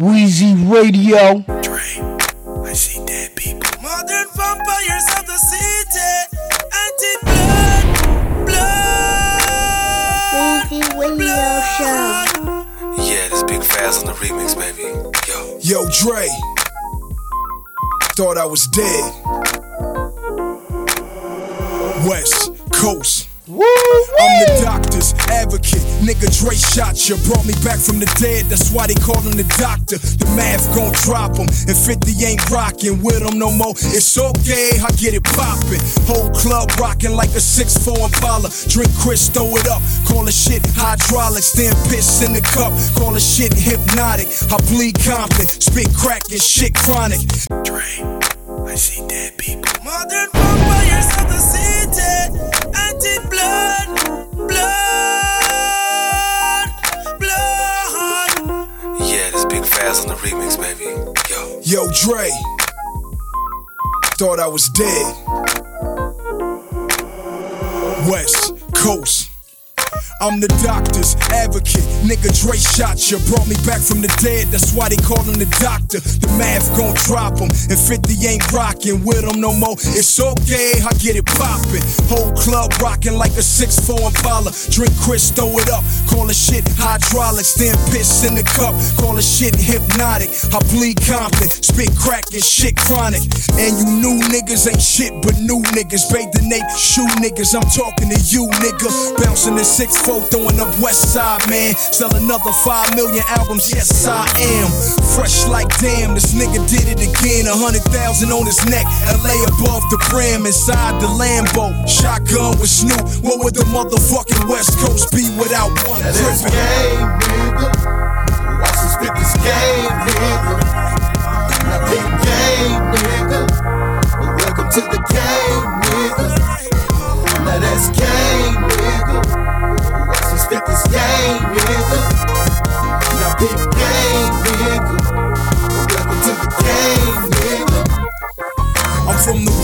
Weezy Radio. Dre, I see dead people. Modern vampires of the city. Anti blood, blood. Weezy Radio Show. Yeah, this big Faz on the remix, baby. Yo. Yo, Dre. Thought I was dead. West Coast. I'm the doctor's advocate. Nigga Dre shot ya. Brought me back from the dead. That's why they call him the doctor. The math gon' drop him. And 50 ain't rockin' with him no more. It's okay, I get it poppin'. Whole club rockin' like a 6'4 Impala. Drink Chris, throw it up. Call the shit hydraulics. Then piss in the cup. Call the shit hypnotic. I bleed Compton. Spit crack and shit chronic. Dre, I see dead people. Modern vampires of the city. Blood, blood, blood. Yeah, this big Faz on the remix, baby. Yo. Yo, Dre. Thought I was dead. West Coast. I'm the doctor's advocate. Nigga Dre shot ya. Brought me back from the dead. That's why they call him the doctor. The math gon' drop him. And 50 ain't rockin' with him no more. It's okay, I get it poppin'. Whole club rockin' like a 6'4 Impala. Drink Chris, throw it up. Call the shit hydraulics. Then piss in the cup. Call the shit hypnotic. I bleed Compton. Spit crack and shit chronic. And you new niggas ain't shit but new niggas. Bathe the Nate, shoe niggas. I'm talking to you, nigga. Bouncing the 6'4, throwing up West Side, man. Sell another 5 million albums. Yes, I am. Fresh like damn. This nigga did it again. A hundred thousand on his neck. LA above the brim. Inside the Lambo. Shotgun with Snoop. What would the motherfucking West Coast be without one Now this game, nigga. Watch us spit this game, nigga. Now big game, nigga. Welcome to the game, nigga. Now that's game,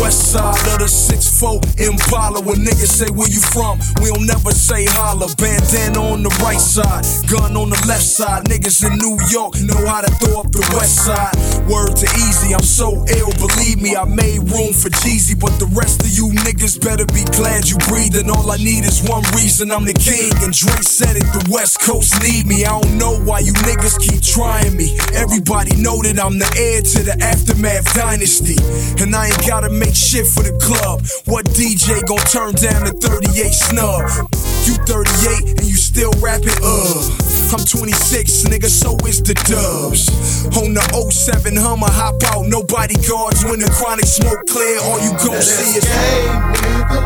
west side of the 6'4 Impala. When niggas say where you from, we don't never say holla. Bandana on the right side, gun on the left side. Niggas in New York know how to throw up the west side. Word to Eazy, I'm so ill, believe me. I made room for Jeezy, but the rest of you niggas better be glad you breathing. All I need is one reason, I'm the king. And Dre said it, the West Coast need me. I don't know why you niggas keep trying me. Everybody know that I'm the heir to the aftermath dynasty. And I ain't gotta make shit for the club. What DJ gon' turn down the 38 snub? You 38 and you still rapping, up. I'm 26, nigga, so is the dubs. On the 07 Hummer, hop out, no bodyguards when the chronic smoke clear. All you gon' Now see that's is game, nigga.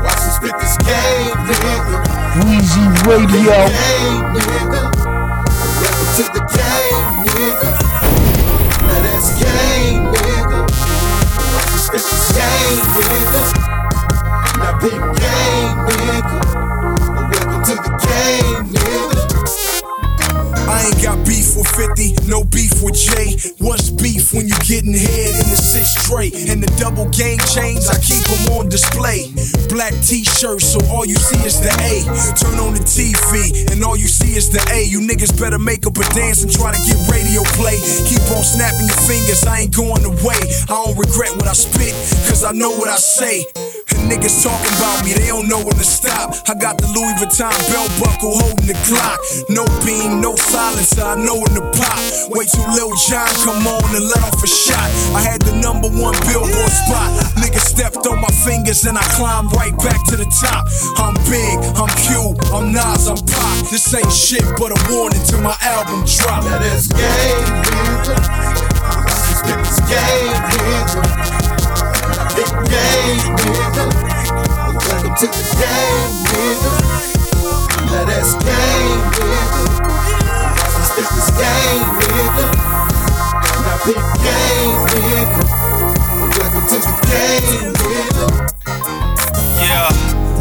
Watch us spit this game, nigga. Weezy Radio. game, nigga. Welcome to the game, nigga. Now that's game, nigga. Us game, nigga. Now big game, nigga. Welcome to the game, nigga. I ain't got beef with 50, no beef with Jay. What's beef when you getting head in the six straight? And the double gang chains, I keep them on display. Black t-shirts, so all you see is the A. Turn on the TV, is the A. You niggas better make up a dance and try to get radio play. Keep on snapping your fingers, I ain't going away. I don't regret what I spit, cause I know what I say. Niggas talking about me, they don't know when to stop. I got the Louis Vuitton belt buckle holding the clock. No beam, no silencer, I know when to pop. Wait till Lil Jon come on and let off a shot. I had the number one billboard spot. Niggas stepped on my fingers and I climbed right back to the top. I'm big, I'm cute, I'm Nas, I'm Pop. This ain't shit but a warning till my album drop. Now that's game, nigga. This game, nigga. Game. Welcome to the game, game, this game. Now big game. Welcome to the game. Yeah,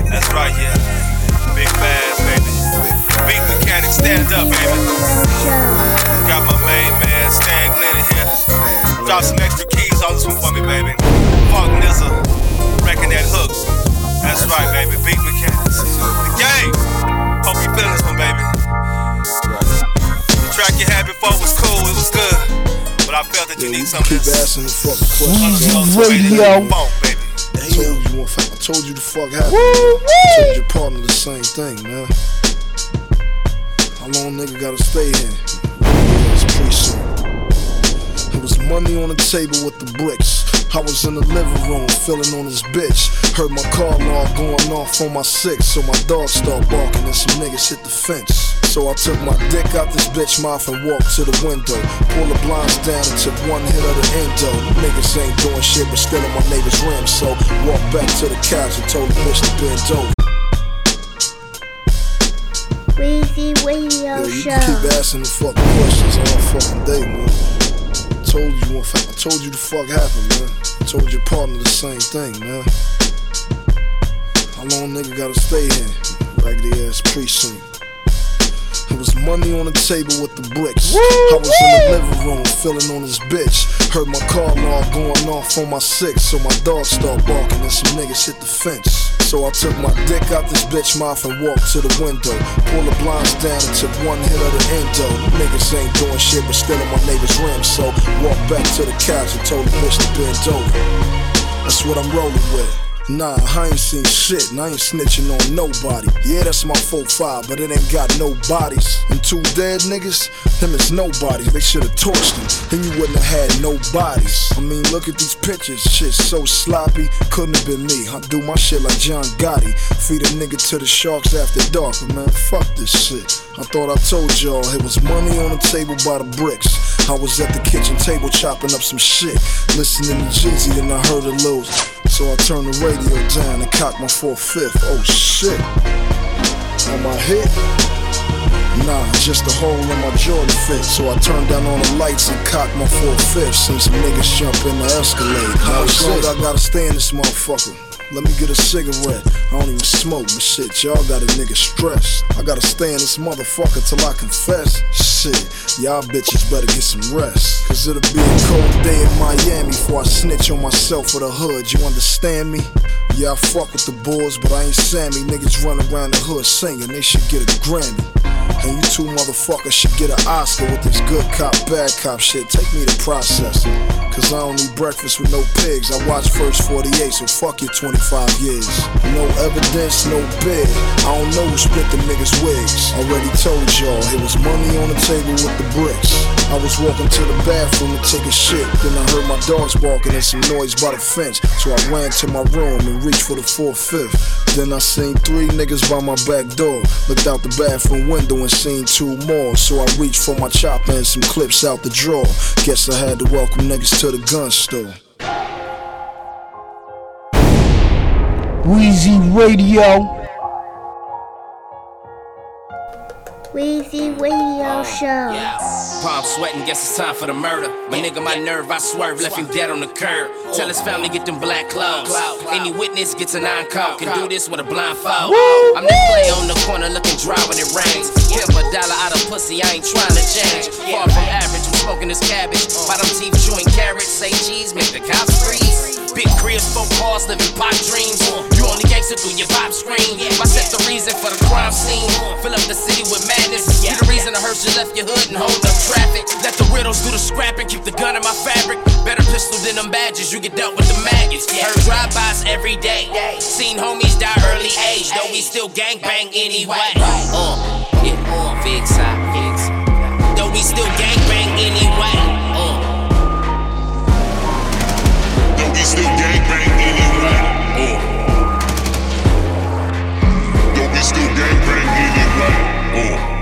that's right, yeah. Big baby. Big mechanic, stand up, baby. Got my main man, Stan Glenn here. Drop some extra keys on this one for me, baby. Funk Nizza, wrecking that hook. That's right, baby. Big mechanics. The game. Hope you feeling this one, baby. The track you had before was cool. It was good. But I felt that you Yeah, need you some of keep this. asking the fucking questions. Radio. Funk, baby. I told you, one fuck- I told you the fuck happened. I told your partner the same thing, man. How long nigga gotta stay here? It's precinct. It was money on the table with the bricks. I was in the living room feeling on this bitch. Heard my car alarm going off on my six, so my dog start barking and some niggas hit the fence. So I took my dick out this bitch mouth and walked to the window. Pulled the blinds down and took one hit of the endo. Niggas ain't doing shit but stealing my neighbor's rim. So walked back to the couch and told the bitch to bend over. Weezy Radio Yeah, you Show. keep asking the fucking questions all fucking day, man. Told you, I told you the fuck happened, man. I Told your partner the same thing, man. How long nigga gotta stay here? Raggedy ass precinct. It was money on the table with the bricks. I was in the living room feeling on this bitch. Heard my car alarm going off on my six, so my dog start barking and some niggas hit the fence. So I took my dick out this bitch mouth and walked to the window. Pulled the blinds down and took one hit of the endo. Niggas ain't doing shit but stealing my neighbor's rim. So walked back to the couch and told the bitch to bend over. That's what I'm rolling with. Nah, I ain't seen shit and I ain't snitching on nobody. Yeah, that's my 4-5, but it ain't got no bodies. And two dead niggas, them is nobodies. They should've torched them, then you wouldn't have had no bodies. I mean, look at these pictures, shit so sloppy. Couldn't have been me. I do my shit like John Gotti. Feed a nigga to the sharks after dark, but man, fuck this shit. I thought I told y'all it was money on the table by the bricks. I was at the kitchen table chopping up some shit. Listening to Jeezy, then I heard a little. So I turned the radio down and cocked my 4-5. Oh shit. On my hit? Nah, just a hole in my Jordan fit. So I turned down all the lights and cocked my 4-5. Seen some niggas jump in the Escalade. Now shit, I gotta stay in this motherfucker. Let me get a cigarette. I don't even smoke, but shit, y'all got a nigga stressed. I gotta stay in this motherfucker till I confess. Shit, y'all bitches better get some rest. Cause it'll be a cold day in Miami before I snitch on myself for the hood. You understand me? Yeah, I fuck with the boys, but I ain't Sammy. Niggas run around the hood singing, they should get a Grammy. And you two motherfuckers should get an Oscar with this good cop, bad cop shit. Take me to processing. Cause I don't eat breakfast with no pigs. I watch First 48, so fuck your 25 years. No evidence, no bid. I don't know who split the niggas' wigs. Already told y'all, it was money on the table with the bricks. I was walking to the bathroom to take a shit. Then I heard my dogs barking and some noise by the fence. So I ran to my room and reached for the 4-5. Then I seen three niggas by my back door. Looked out the bathroom window and seen two more. So I reached for my chopper and some clips out the drawer. Guess I had to welcome niggas to the gun store. Weezy Radio. Weezy Radio Show. Palm sweating, guess it's time for the murder. My nigga, my nerve, I swerve, left him dead on the curb. Tell his family get them black clothes. Any witness gets a nine call, can do this with a blindfold. I'm that play on the corner looking dry when it rains. Give a dollar out of pussy, I ain't trying to change. Far from average, I'm smoking this cabbage. Bottom teeth chewing carrots, say cheese, make the cops freeze. Big cribs, four cars, living pop dreams. You only gangster through your pop screen. I set the reason for the crime scene. Fill up the city with madness. You the reason I heard you left your hood and hold up traffic. Let the riddles do the scrapping, keep the gun in my fabric. Better pistol than them badges, you get dealt with the maggots. Heard drive-bys every day. Seen homies die early age, though we still gangbang anyway. Uh, yeah, uh, big side, big side. Though we still gangbang anyway. Uh. Though we still gangbang anyway. Uh. Though we still gangbang anyway. Uh.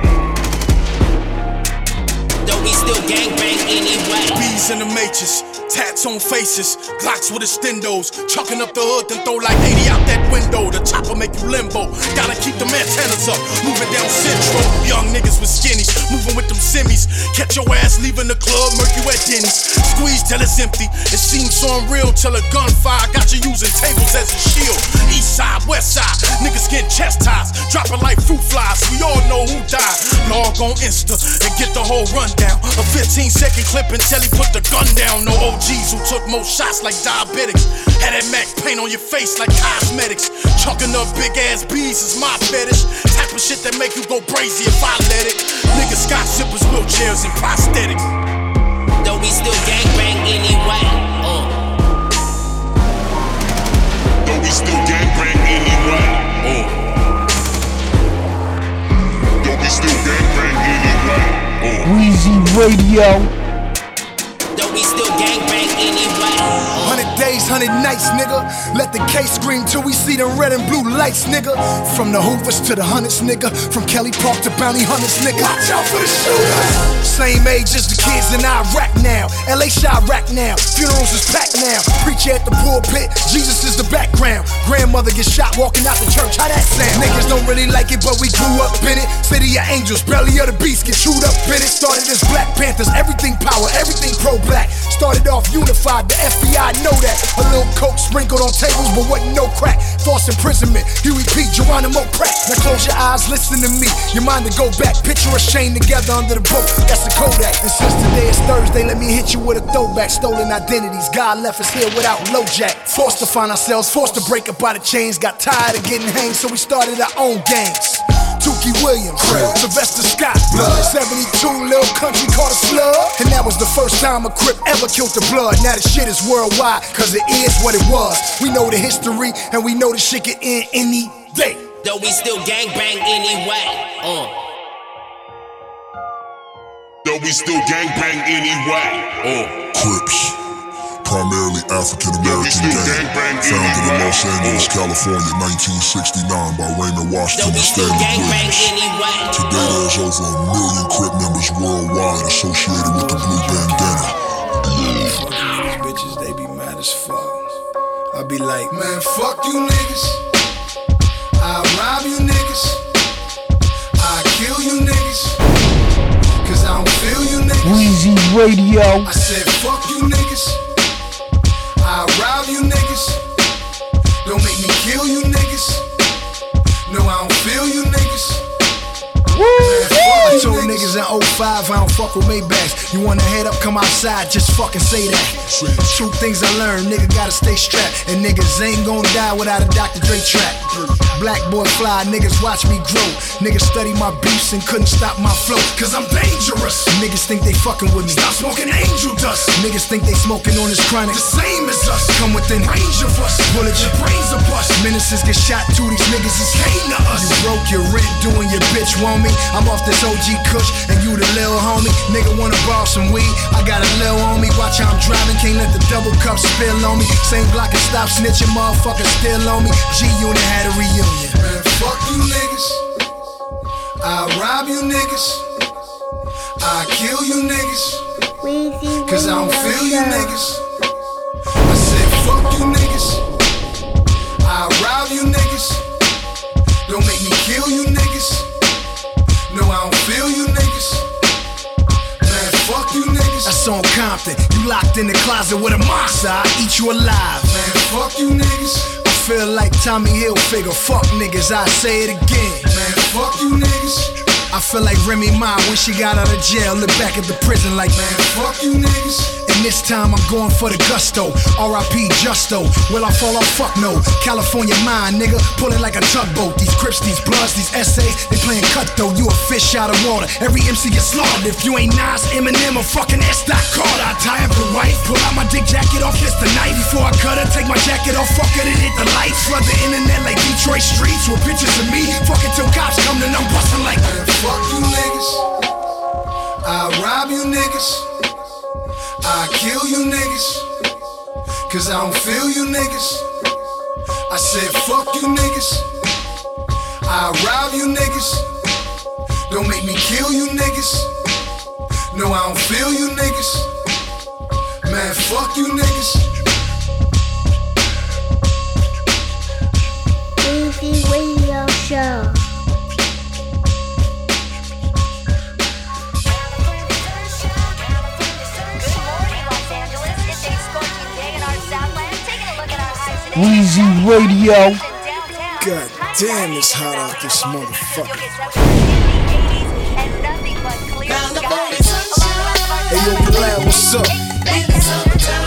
Still gangbang anyway. Bees in the matrix, tats on faces, Glocks with extendos, chucking up the hood, then throw like 80 out that window. The chopper make you limbo. Gotta keep them antennas up, moving down central. Young niggas with skinnies, moving with them semis. Catch your ass leaving the club, murk you at Denny's. Squeeze till it's empty. It seems so unreal till a gunfire got you using tables as a shield. East side, west side, niggas getting chastised, dropping like fruit flies. We all know who died. Log on Insta and get the whole rundown. A 15 second clip until he put the gun down. No OGs who took more shots like diabetics. Had that Mac paint on your face like cosmetics. Chunking up big ass bees is my fetish. Type of shit that make you go crazy if I let it. Niggas got zippers, wheelchairs, and prosthetics. Though we still gangbang anyway. Uh. We still gangbang anyway. Uh. We still gangbang anyway. Uh. Weezy Radio. Hundred days, hundred nights, nigga. Let the case scream till we see the red and blue lights, nigga. From the Hoovers to the Hunters, nigga. From Kelly Park to Bounty Hunters, nigga. Watch out for the shooters. Same age as the kids in Iraq now. LA Chirac now. Funerals is packed now. Preacher at the pulpit. Jesus is the background. Grandmother gets shot walking out the church. How that sound? Niggas don't really like it, but we grew up in it. City of angels, belly of the beast get chewed up in it. Started as Black Panthers, everything power, everything pro black. Started off unified, the FBI know that. A little coke sprinkled on tables, but wasn't no crack. False imprisonment, Huey P. Geronimo Pratt. Now close your eyes, listen to me. Your mind to go back. Picture us chained together under the boat. That's the Kodak. And since today is Thursday, let me hit you with a throwback. Stolen identities. God left us here without LoJack. Forced to find ourselves, forced to break up by the chains. Got tired of getting hanged, so we started our own gangs. Tookie Williams, Sylvester Scott, blood. 72 Lil Country called a slug. And that was the first time a Crip ever killed the blood. Now the shit is worldwide, cause it is what it was. We know the history, and we know the shit can end any day. Though we still gangbang anyway. Uh. Though we still gangbang anyway. Uh. Crips, primarily African American gang, founded in. Los Angeles, California, 1969 by Raymond Washington and Stanley gangbang Williams. Today there's over a million Crip members worldwide associated with the blue bandana. These bitches, they be mad as fuck. I be like, man, fuck you niggas. I rob you niggas. I kill you niggas. Cause I don't feel you niggas. Weezy Radio. I said, fuck you niggas. I rob you niggas. Don't make me kill you niggas. No, I don't feel you niggas. Fuck I told niggas in 05 I don't fuck with Maybachs. You wanna head up, come outside, just fucking say that. Two things I learned, nigga gotta stay strapped. And niggas ain't gonna die without a Dr. Dre track. Black boy fly, niggas watch me grow. Niggas study my beefs and couldn't stop my flow. Cause I'm dangerous. Niggas think they fucking with me. Stop smoking angel dust. Niggas think they smoking on this chronic. The same as us. Come within range of us. Bullet your brains a bust. Menaces get shot to These niggas is hating to us. You broke your rent, doing your bitch want me. I'm off this OG Kush and you the lil homie. Nigga wanna borrow some weed. I got a lil on me. Watch how I'm driving. Can't let the double cup spill on me. Same block and stop snitching. Motherfucker still on me. G Unit had a reunion. Man, fuck you niggas. I rob you niggas. I kill you niggas. Cause I don't Radio feel you niggas. Compton. You locked in the closet with a monster. I eat you alive. Man, fuck you niggas. I feel like Tommy Hilfiger. Fuck niggas. I say it again. Man, fuck you niggas. I feel like Remy Ma when she got out of jail. Look back at the prison like, man, fuck you niggas. And this time I'm going for the gusto. R.I.P. Justo. Will I fall off? Fuck no. California mine, nigga. Pulling like a tugboat. These Crips, these Bloods, these essays, they playing cutthroat. You a fish out of water. Every MC gets slaughtered. If you ain't Nas, Eminem, or fucking S. Carter, I tie up the wife. Pull out my dick jacket off, kiss the knife. Before I cut her, take my jacket off, fuck it and hit the lights. Flood the internet like Detroit streets with pictures of me. Fuck it till cops come, then I'm busting like, fuck you niggas. I rob you niggas. I kill you niggas. Cause I don't feel you niggas. I said, fuck you niggas. I rob you niggas. Don't make me kill you niggas. No, I don't feel you niggas. Man, fuck you niggas. Weezy Radio Show. Weezy Radio. God damn, it's hot out this motherfucker. Hey, yo, Bilal, what's up?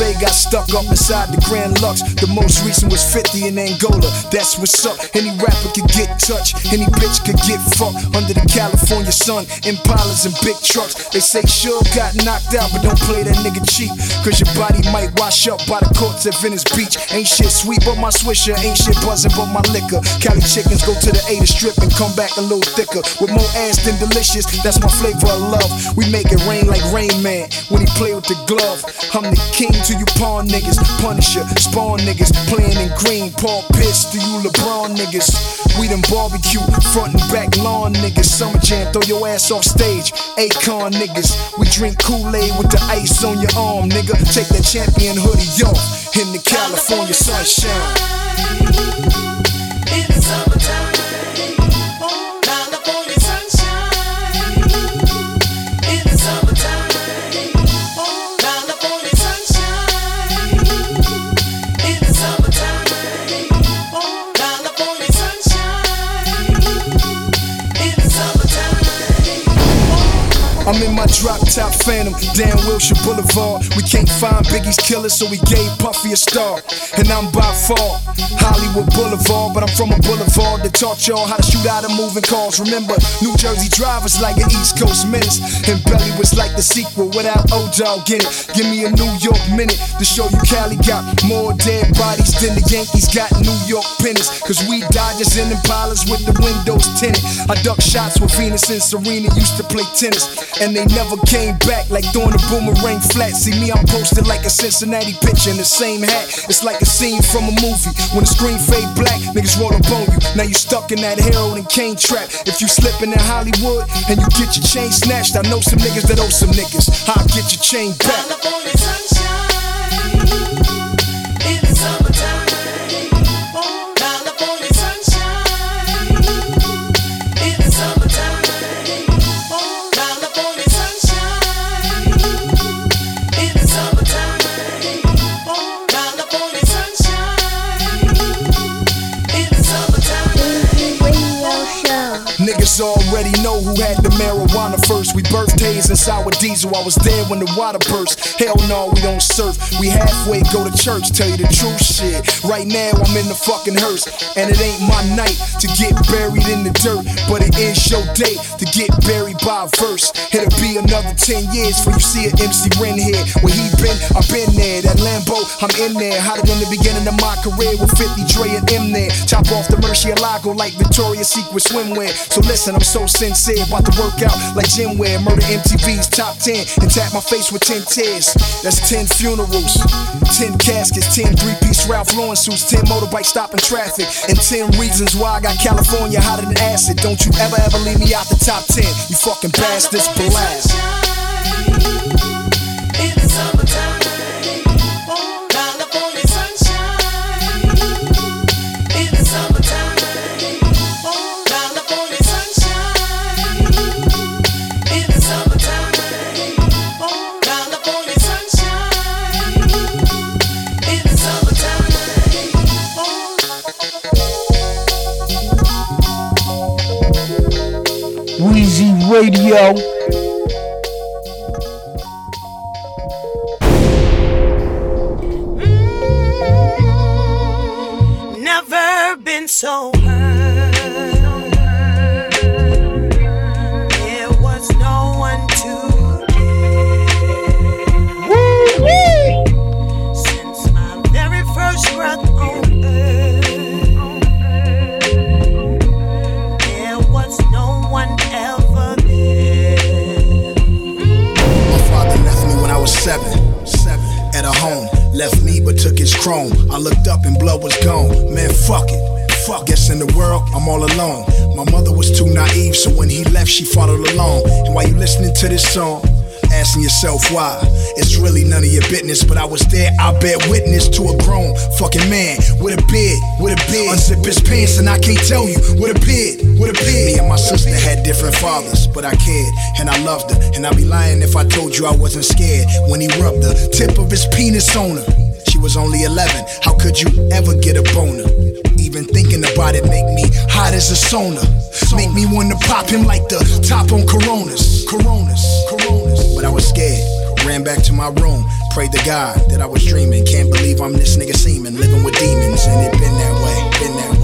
Last stuck up inside the Grand Lux. The most recent was 50 in Angola. That's what's up. Any rapper could get touched, any bitch could get fucked under the California sun. Impalas and big trucks. They say Suge got knocked out, but don't play that nigga cheap. Cause your body might wash up by the courts at Venice Beach. Ain't shit sweet but my swisher, ain't shit buzzing but my liquor. Cali chickens go to the A to strip and come back a little thicker. With more ass than delicious, that's my flavor of love. We make it rain like Rain Man when he play with the glove. I'm the king to you pawn niggas, Punisher, spawn niggas, playing in green. Paul Pierce to you LeBron niggas. We done barbecue, front and back lawn niggas. Summer jam, throw your ass off stage. Akon niggas, we drink Kool-Aid with the ice on your arm, nigga. Take that champion hoodie off in the California sunshine. In the summertime, I'm in my drop top phantom, down Wilshire Boulevard. We can't find Biggie's killer, so we gave Puffy a star. And I'm by far Hollywood Boulevard, but I'm from a boulevard that taught y'all how to shoot out of moving cars. Remember, New Jersey drivers like an East Coast menace, and Belly was like the sequel without O Dog in it. Give me a New York minute to show you Cali got more dead bodies than the Yankees got New York pennants. Cause we Dodgers and Impalas with the windows tinted. I duck shots with Venus and Serena used to play tennis, and they never came back like throwing a boomerang flat. See me, I'm posted like a Cincinnati pitcher in the same hat. It's like a scene from a movie. When the screen fade black, niggas roll up on you. Now you stuck in that heroin and cane trap. If you slipping in Hollywood and you get your chain snatched, I know some niggas that owe some niggas. I'll get your chain back. California. Who had the marijuana first. We birthed haze and sour diesel. I was there when the water burst. Hell no, we don't surf. We halfway go to church. Tell you the truth, shit. Right now I'm in the fucking hearse, and it ain't my night to get buried in the dirt, but it is your day to get buried by a verse. It'll be another 10 years before you see an MC Ren here. Where he been, I've been there. That Lambo, I'm in there. Hotter than the beginning of my career with 50 Dre and M there. Chop off the Murcielago like Victoria's Secret swimwear. So listen, I'm so sincere, about to work out like wear. Murder MTV's top 10 and tap my face with 10 tears. That's 10 funerals, 10 caskets, 10 three piece Ralph Lauren suits, 10 motorbikes stopping traffic, and 10 reasons why I got California hotter than acid. Don't you ever, ever leave me out the top 10. You fucking bastards, blast. Radio. Why, it's really none of your business. But I was there, I bear witness to a grown fucking man with a beard, with a beard. Unzip his pants, and I can't tell you with a beard, with a beard. Me and my sister had different fathers, but I cared and I loved her. And I'd be lying if I told you I wasn't scared when he rubbed the tip of his penis on her. She was only 11. How could you ever get a boner? Even thinking about it make me hot as a sauna. Make me wanna pop him like the top on Coronas. Coronas. Coronas. But I was scared. Ran back to my room, prayed to God that I was dreaming. Can't believe I'm this nigga seeming, living with demons, and it been that way, been that way.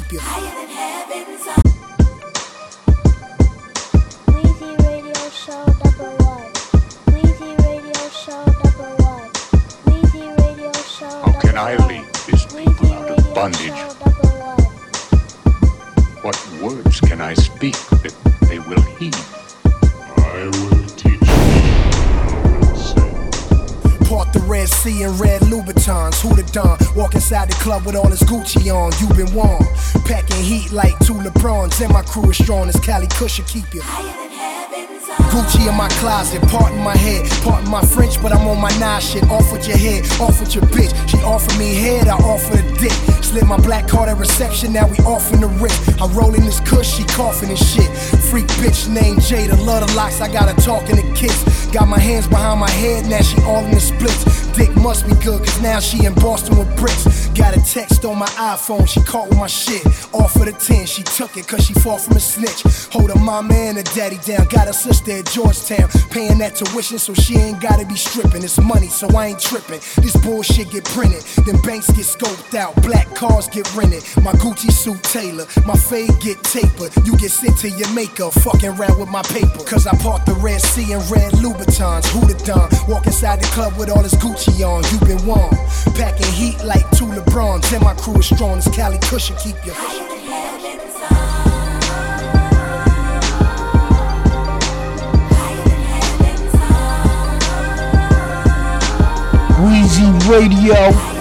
Cushion And my crew is strong as Cali Cushion keep you. Gucci in my closet, part in my head, part in my French, but I'm on my nine shit. Off with your head, off with your bitch. She offered me head, I offered a dick. Slid my black card at reception, now we off in the wrist. I roll in this kush, she coughing and shit. Freak bitch named Jada, love the locks, I got her talking to kiss. Got my hands behind my head, now she all in the splits. Dick must be good, cause now she in Boston with bricks. Got a text on my iPhone, she caught with my shit. Off of the 10, she took it cause she fought from a snitch. Hold her mama and her daddy down, got her sister at Georgetown. Paying that tuition so she ain't gotta be stripping. It's money, so I ain't tripping. This bullshit get printed, then banks get scoped out, black cars get rented. My Gucci suit Taylor, my fade get tapered. You get sent to your maker, fucking around with my paper. Cause I parked the Red Sea in red Louboutins. Who the Don? Walk inside the club with all his Gucci on. You been warm. Packing heat like two LeBrons. And my crew is strong as Cali Cushion keep you. Weezy Radio.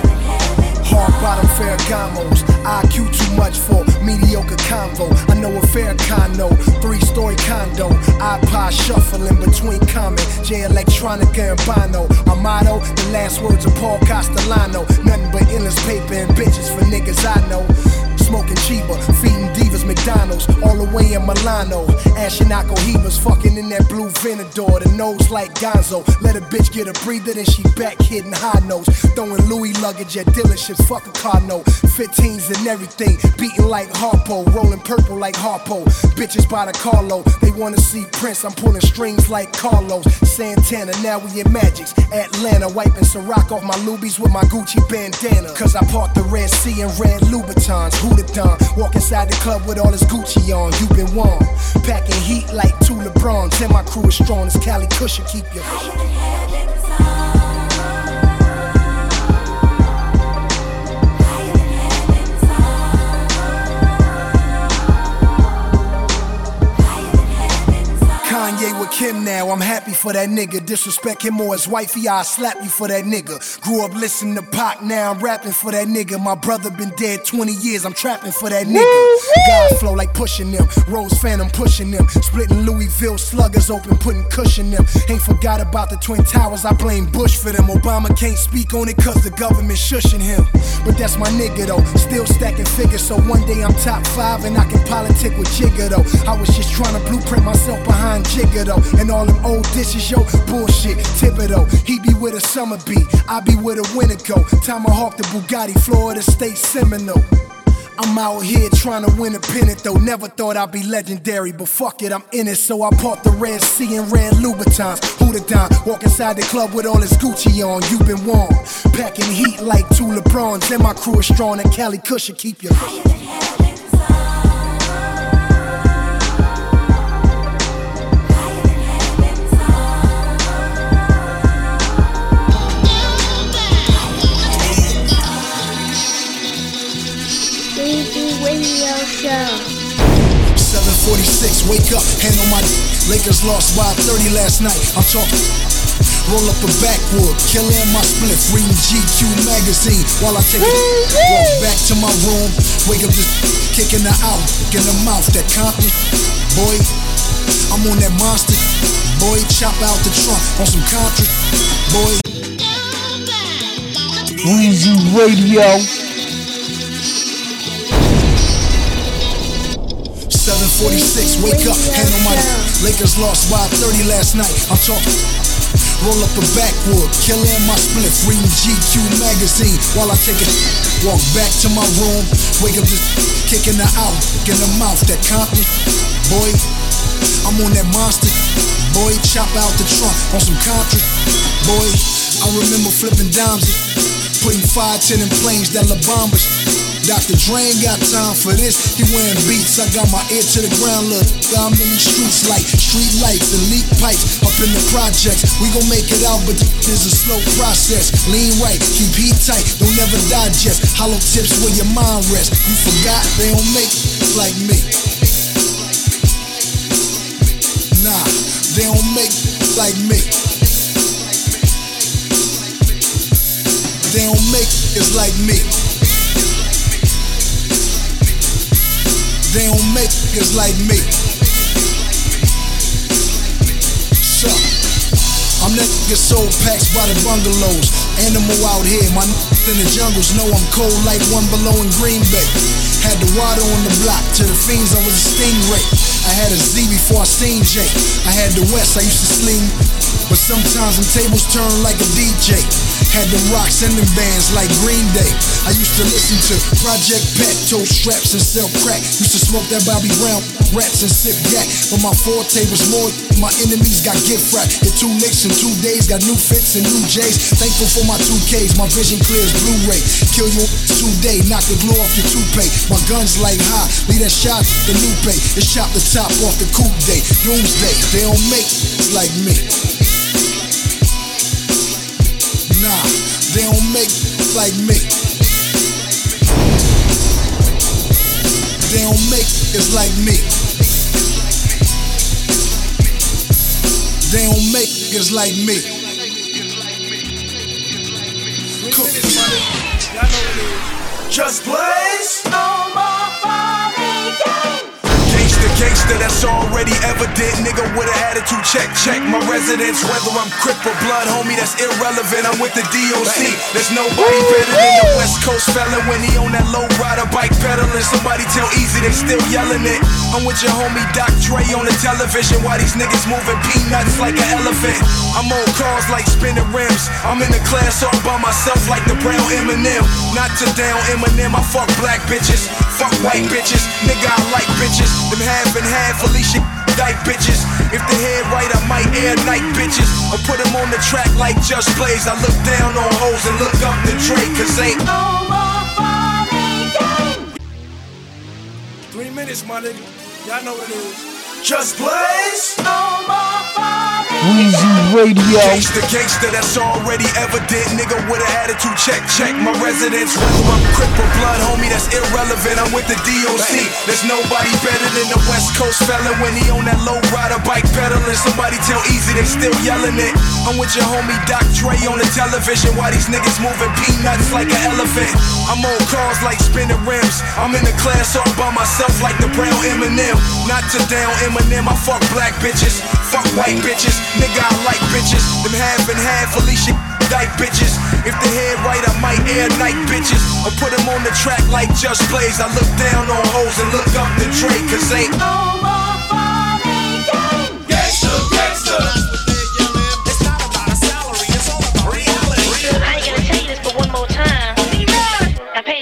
Hard bottom Ferragamos. IQ too much for mediocre convo. I know a fair condo, three story condo. iPod shuffling between Common, Jay Electronica and Bono. Our motto, the last words of Paul Castellano. Nothing but endless paper and bitches for niggas I know. Smoking Chiba, feeding divas McDonald's, all the way in Milano. Out cohibas, fucking in that blue Venador, the nose like Gonzo. Let a bitch get a breather, then she back hitting high notes. Throwing Louis luggage at dealerships, fuck a car note. 15s and everything, beating like Harpo, rolling purple like Harpo. Bitches by the Carlo, they wanna see Prince, I'm pulling strings like Carlos. Santana, now we in Magics. Atlanta, wiping Ciroc off my Lubies with my Gucci bandana. Cause I parked the Red Sea in red Louboutins. Who Don? Walk inside the club with all his Gucci on. You been warm. Packing heat like two LeBrons. And my crew is strong as Cali Cushion keep you. Kanye with Kim now, I'm happy for that nigga. Disrespect him or his wifey, I'll slap you for that nigga. Grew up listening to Pac, now I'm rapping for that nigga. My brother been dead 20 years, I'm trapping for that nigga. God flow like pushing them, Rose Phantom pushing them. Splitting Louisville sluggers open, putting cushion them. Ain't forgot about the Twin Towers, I blame Bush for them. Obama can't speak on it cause the government shushing him. But that's my nigga though, still stacking figures. So one day I'm top five and I can politic with Jigga though. I was just trying to blueprint myself behind Jigga though. And all them old dishes, yo, bullshit. Thibodeau, he be with a summer beat, I be with a winter coat. Tomahawk the Bugatti, Florida State Seminole. I'm out here trying to win a pennant though. Never thought I'd be legendary, but fuck it, I'm in it. So I bought the red Sea and red Louboutins. Who the dime? Walk inside the club with all this Gucci on. You been warm. Packing heat like two LeBrons. And my crew is strong and Cali Cushion keep you. Show. 746, wake up, hand on my d- Lakers lost by 30 last night. I'm talking. Roll up a backwood, killer in my split, reading GQ magazine while I take it. Walk back to my room, wake up this kicking her out, in the mouth, that Compton. Boy, I'm on that monster. Boy, chop out the trunk on some country. Boy, Weezy Radio. 746, wake up, hand on my Lakers lost by 30 last night. I'm talking. Roll up a backwood, killer in my split, reading GQ magazine while I take it. Walk back to my room, wake up just kicking her out, in the mouth, that Compton. Boy, I'm on that monster. Boy, chop out the trunk on some country. Boy, I remember flipping dimes, putting five ten in planes that La Bombas. Dr. Dre ain't got time for this. He wearing beats. I got my ear to the ground. Look, I'm in the streets like street lights and leak pipes up in the projects. We gon' make it out, but it's a slow process. Lean right, keep heat tight. Don't ever digest. Hollow tips where your mind rests. You forgot they don't make it like me. Nah, they don't make like me. They don't make it like me. They don't make niggas like me. So, I'm that nigga sold packs by the bungalows. Animal out here, my n- in the jungles know I'm cold like one below in Green Bay. Had the water on the block to the fiends, I was a stingray. I had a Z before I seen J. I had the West, I used to sling. But sometimes them tables turn like a DJ. Had them rocks and them bands like Green Day. I used to listen to Project Pat, toe straps and sell crack. Used to smoke that Bobby Brown, rats and sip yak. But my forte was more, my enemies got gift wrapped. Hit two licks in two days, got new fits and new J's. Thankful for my two Ks, my vision clears Blu-ray. Kill you today, knock the glow off your toupee. My guns like high, leave that shot the new pay. It shot the top off the coupe day. Doomsday, they don't make like me. Nah, they don't make like me. They don't make it's like me. They don't make it's like me. Just blaze. Gangsta, that's already evident. Nigga with an attitude, check, check my residence. Whether I'm Crip or Blood, homie, that's irrelevant. I'm with the DOC. There's nobody better than the West Coast fella when he on that low rider bike pedaling. Somebody tell Eazy they still yelling it. I'm with your homie Doc Dre on the television. Why these niggas moving peanuts like an elephant? I'm on cars like spinning rims. I'm in the class all by myself like the brown Eminem. Not to down Eminem, I fuck black bitches. Fuck white bitches. Nigga, I like bitches. Them half and half Felicia dyke bitches. If the head right, I might air night bitches. Or put them on the track like Just Blaze. I look down on hoes and look up to Drake, cause ain't no more funny Three minutes, my nigga. Y'all know what it is. Just blaze. Weezy Radio. Gangsta, gangsta, that's already evident. Nigga with an attitude, check, check my residence. Whether I'm crip or blood, homie, that's irrelevant. I'm with the DOC. There's nobody better than the West Coast fella when he on that low rider bike pedaling. Somebody tell Eazy they still yelling it. I'm with your homie Doc Dre on the television. Why these niggas moving peanuts like an elephant? I'm on cars like spinning rims. I'm in the class all by myself like the brown Eminem. Not to down Eminem, I fuck black bitches. Fuck white bitches. Nigga, I like bitches. Them half and half, Felicia dyke bitches. If the head right, I might air night bitches. Or put them on the track like Just Blaze. I look down on hoes and look up to Dre, cause ain't no more funny game. Gangsta, gangsta.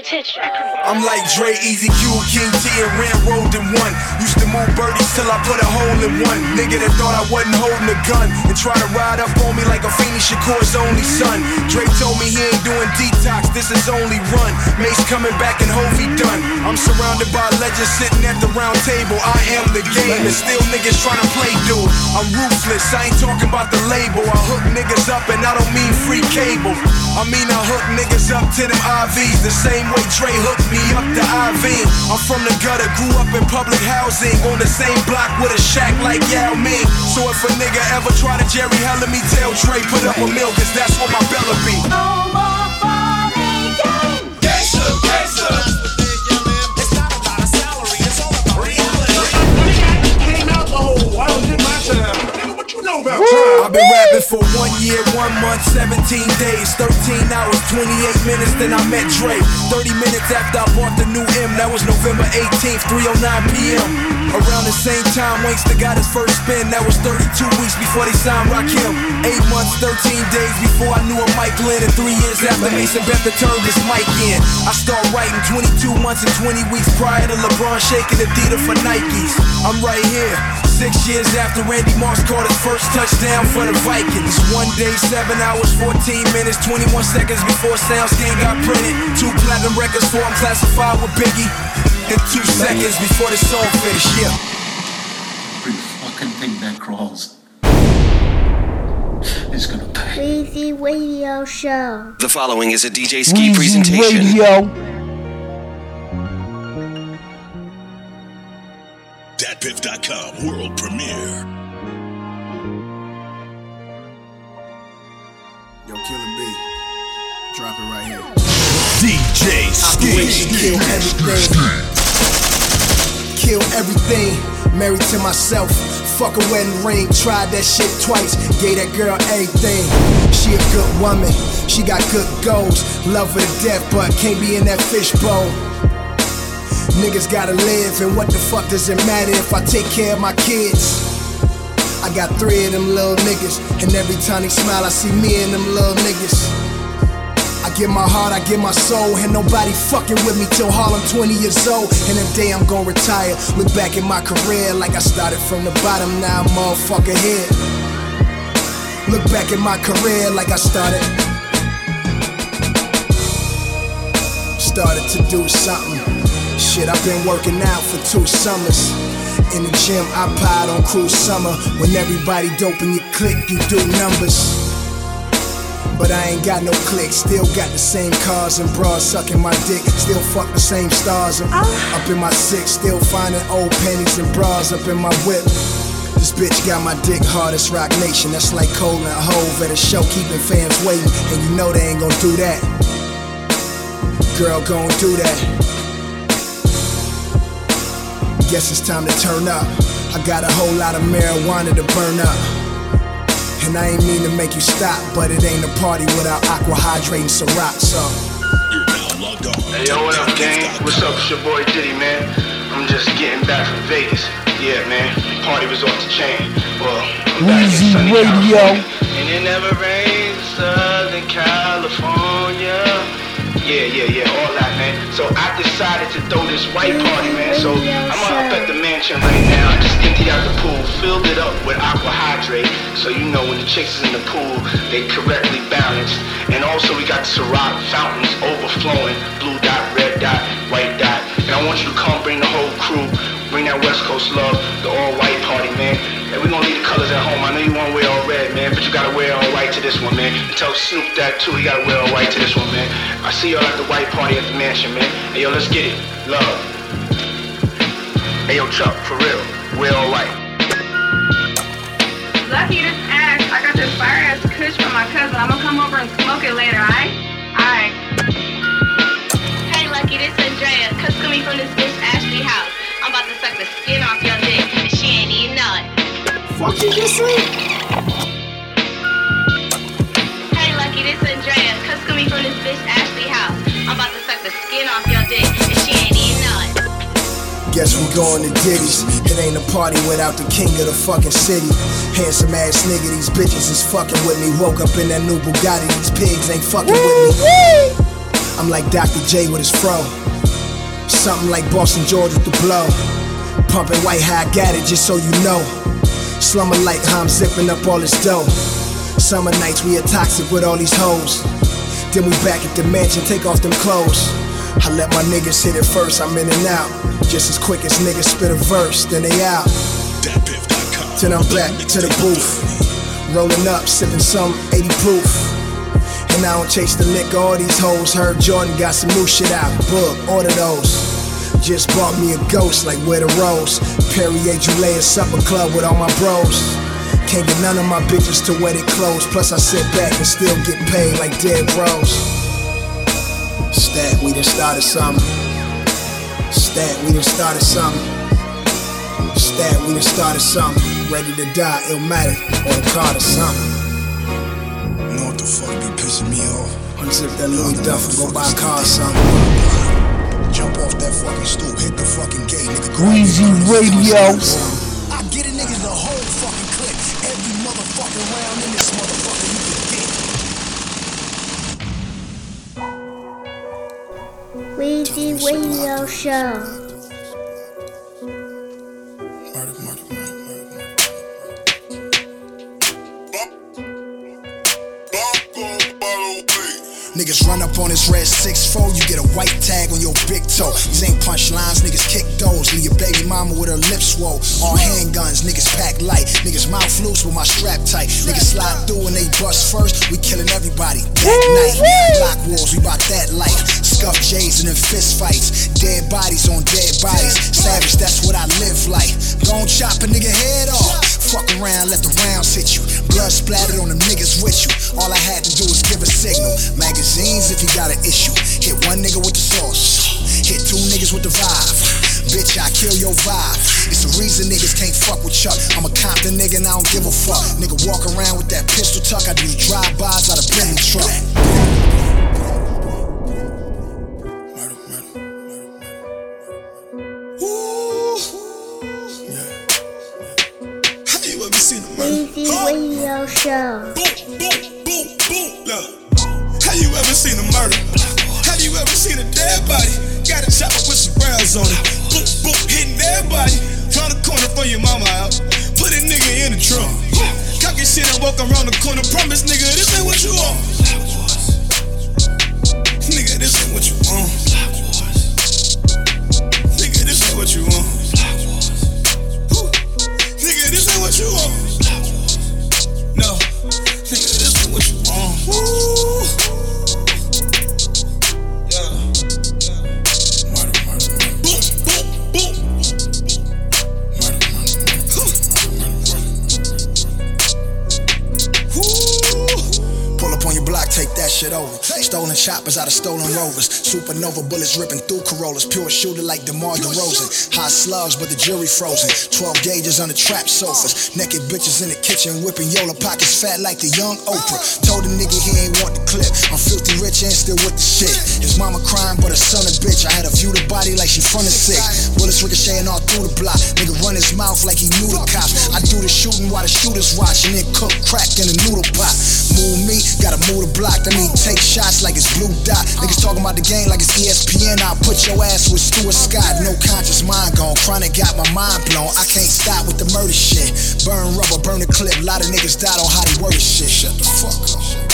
Attention. I'm like Dre, Eazy Q, King T, and ran road in one. Used to move birdies till I put a hole in one. Nigga that thought I wasn't holding a gun try to ride up on me like Afeni Shakur's only son. Dre told me he ain't doing detox, this is only run. Mase coming back and Hovey done. I'm surrounded by legends sitting at the round table. I am the game, and still niggas trying to play dude. I'm ruthless, I ain't talking about the label. I hook niggas up and I don't mean free cable. I mean I hook niggas up to them IVs the same way Dre hooked me up to IV. I'm from the gutter, grew up in public housing on the same block with a shack like Yao Ming. So if a nigga ever try to Jerry Heller me, tell Dre put up a mill, cause that's what my Bella be. I've been rapping for one year, one month, 17 days, 13 hours, 28 minutes, then I met Dre. 30 minutes after I bought the new M, that was November 18th, 3.09 p.m. Around the same time, Wanksta got his first spin, that was 32 weeks before they signed Rakim. 8 months, 13 days before I knew a Mike Lynn, and 3 years after Mason Betha turned his mic in. I start writing 22 months and 20 weeks prior to LeBron shaking Adidas for Nikes. I'm right here. Six years after Randy Moss caught his first touchdown for the Vikings. One day, seven hours, 14 minutes, 21 seconds before SoundScan got printed. Two platinum records for him classified with Biggie. And two seconds before the song finished, yeah. Every fucking thing that crawls is gonna pay. Weezy Radio Show. The following is a DJ Ski Weezy presentation. Radio. DatPiff.com world premiere. Yo, Killer B. Drop it right here. DJ Operation. Kill everything. Kill everything. Married to myself. Fuck a wedding ring. Tried that shit twice. Gave that girl everything. She a good woman. She got good goals. Love her to death, but can't be in that fishbowl. Niggas gotta live, and what the fuck does it matter if I take care of my kids? I got three of them little niggas, and every time they smile, I see me and them little niggas. I give my heart, I give my soul, and nobody fucking with me till Harlem 20 years old. And the day I'm gonna retire, look back at my career like I started from the bottom, now I'm motherfucker here. Look back at my career like I started. Started to do something. Shit, I've been working out for two summers. In the gym, I pied on cruise summer. When everybody dope in your clique, you do numbers. But I ain't got no click, still got the same cars and bras sucking my dick, still fuck the same stars. I'm ah. up in my six, still finding old pennies and bras up in my whip. This bitch got my dick hard as Roc Nation. That's like Cole and Hove at a show, keeping fans waiting, and you know they ain't gonna do that. Girl, gon' do that. Guess it's time to turn up. I got a whole lot of marijuana to burn up. And I ain't mean to make you stop, but it ain't a party without aqua hydrating Ciroc, so. Hey yo, what up, gang? What's up? It's your boy Diddy, man. I'm just getting back from Vegas. Yeah, man. Party was off the chain. Well, I'm back in Weezy sunny Radio. California. And it never rains uh, in Southern California. Yeah, yeah, yeah, all that, man. So I decided to throw this white party, man. So mm, I'm up at the mansion right now. I just emptied out the pool, filled it up with aqua hydrate. So you know when the chicks is in the pool, they correctly balanced. And also we got Ciroc fountains overflowing, blue dot, red dot, white dot. And I want you to come bring the whole crew, bring that West Coast love, the all white party, man. And we're gonna leave the colors at home. I know you wanna wear all red, man, but you gotta wear all white to this one, man. And tell Snoop that too, he gotta wear all white to this one, man. I see y'all at the white party at the mansion, man. Hey, yo, let's get it. Love. Hey, yo, Chuck, for real. Wear all white. Lucky this ass. I got this fire ass kush from my cousin. I'm gonna come over and smoke it later, alright? Alright. Hey, Lucky, this Andrea. Cuss coming from this bitch Ashley house. I'm about to suck the skin off your dick, and she ain't even know it. Fuck you just said? Hey, Lucky, this Andrea. Cuss coming from this bitch Ashley house. I'm about to suck the skin off your dick, and she ain't even know it. Guess we going to Diddy's. It ain't a party without the king of the fucking city. Handsome ass nigga, these bitches is fucking with me. Woke up in that new Bugatti, these pigs ain't fucking with me. I'm like Dr. J with his fro. Something like Boston George with the blow. Pumping white high, got it just so you know. Slumber like how I'm zipping up all this dough. Summer nights we are toxic with all these hoes. Then we back at the mansion, take off them clothes. I let my niggas hit it first, I'm in and out. Just as quick as niggas spit a verse, then they out. Then I'm back to the booth. Rolling up, sipping some 80 proof. And I don't chase the liquor, all these hoes. Heard Jordan got some new shit out. Book, order those. Just bought me a ghost like where the rose. Perrier Julia supper club with all my bros. Can't get none of my bitches to wear their clothes. Plus I sit back and still get paid like dead bros. Stat, we done started something. Stat, we done started something. Stat, we done started something. Ready to die, Illmatic, or the card or something. Know what the fuck be pissing me off? Unzip that Louis Duff and go buy a car or something. Jump off that fucking stool, hit the fucking gate, nigga. Greasy Radio. I get a niggas the whole fucking clip. Every motherfucking round in this motherfucker you can get. Weezy Radio Show. Niggas run up on this red 6-4, you get a white tag on your big toe. These ain't punchlines, niggas kick those. Leave your baby mama with her lips swole. All handguns, niggas pack light. Niggas mouth loose with my strap tight. Niggas slide through and they bust first. We killing everybody. That night. Block walls, we bout that life. Scuff J's and then fist fights. Dead bodies on dead bodies. Savage, that's what I live like. Gon' chop a nigga head off. Fuck around, let the rounds hit you. Blood splattered on them niggas with you. All I had to do was give a signal. Magazines if you got an issue. Hit one nigga with the sauce. Hit two niggas with the vibe. Bitch, I kill your vibe. It's the reason niggas can't fuck with Chuck. I'm a Compton nigga and I don't give a fuck. Nigga walk around with that pistol tuck. I do the drive-bys out of Bentley truck. Show. Have you ever seen a murder? Have you ever seen a dead body? Got a chopper with some rounds on it. Boop, boop, hitting everybody. Round the corner for your mama out. Put a nigga in the trunk. Cock your shit and walk around the corner. Promise, nigga, this ain't what you want. Nigga, this ain't what you want. Nigga, this ain't what you want. Nigga, this ain't what you want. What you uh. want. Woo. Pull up on your block, take that shit over. Stolen choppers out of stolen rovers. Supernova bullets ripping through Corollas. Pure shooter like DeMar DeRozan. Hot slugs, but the jury frozen. 12 gauges on the trap sofas. Naked bitches in the kitchen whipping Yola pockets fat like the young Oprah. Told the nigga he ain't want the clip. I'm filthy rich and still with the shit. His mama crying, but her son a bitch. I had to view the body like she from sick. Bullets ricocheting all through the block. Nigga run his mouth like he knew the cops. I do the shooting while the shooters watch and then cook crack in the noodle pot. Move me, gotta move the block. That mean take shots like it's blue dot. Niggas talking about the game like it's ESPN. I'll put your ass with Stuart Scott. No conscious mind gone. Chronic got my mind blown. I can't stop with the murder shit. Burn rubber, burn the clip. A lot of niggas died on how they word shit. Shut the fuck up.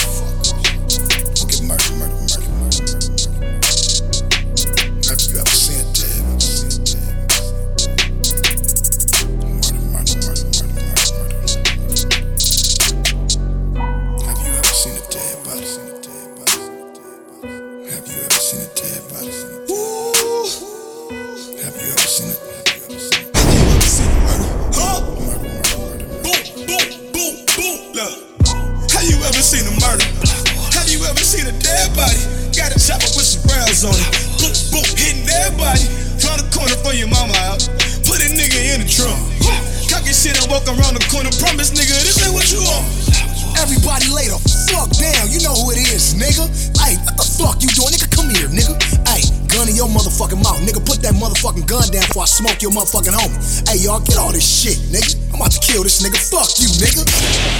Motherfucking home. Hey, y'all, get all this shit, nigga. I'm about to kill this nigga. Fuck you, nigga.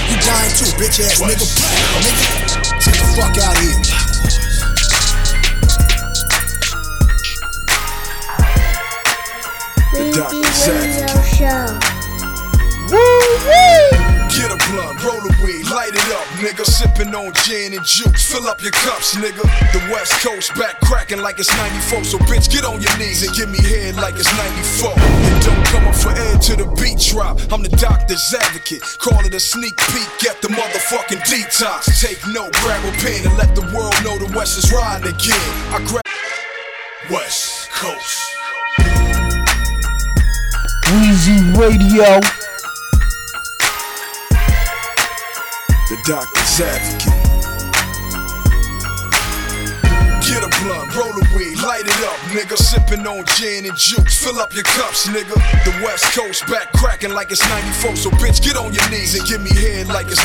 You dying too, bitch ass nigga. Nigga, get the fuck out of roll a weed, light it up, nigga. Sipping on gin and juice, fill up your cups, nigga. The West Coast back cracking like it's 94. So, bitch, get on your knees and give me head like it's 94. And don't come up for air to the beat drop. I'm the doctor's advocate. Call it a sneak peek, get the motherfucking detox. Take note, grab a pen and let the world know the West is riding again. I grab West Coast. Weezy Radio. The doctor's blunt, roll a weed, light it up, nigga. Sipping on gin and juice, fill up your cups, nigga. The West Coast back cracking like it's 94. So, bitch, get on your knees and give me head like it's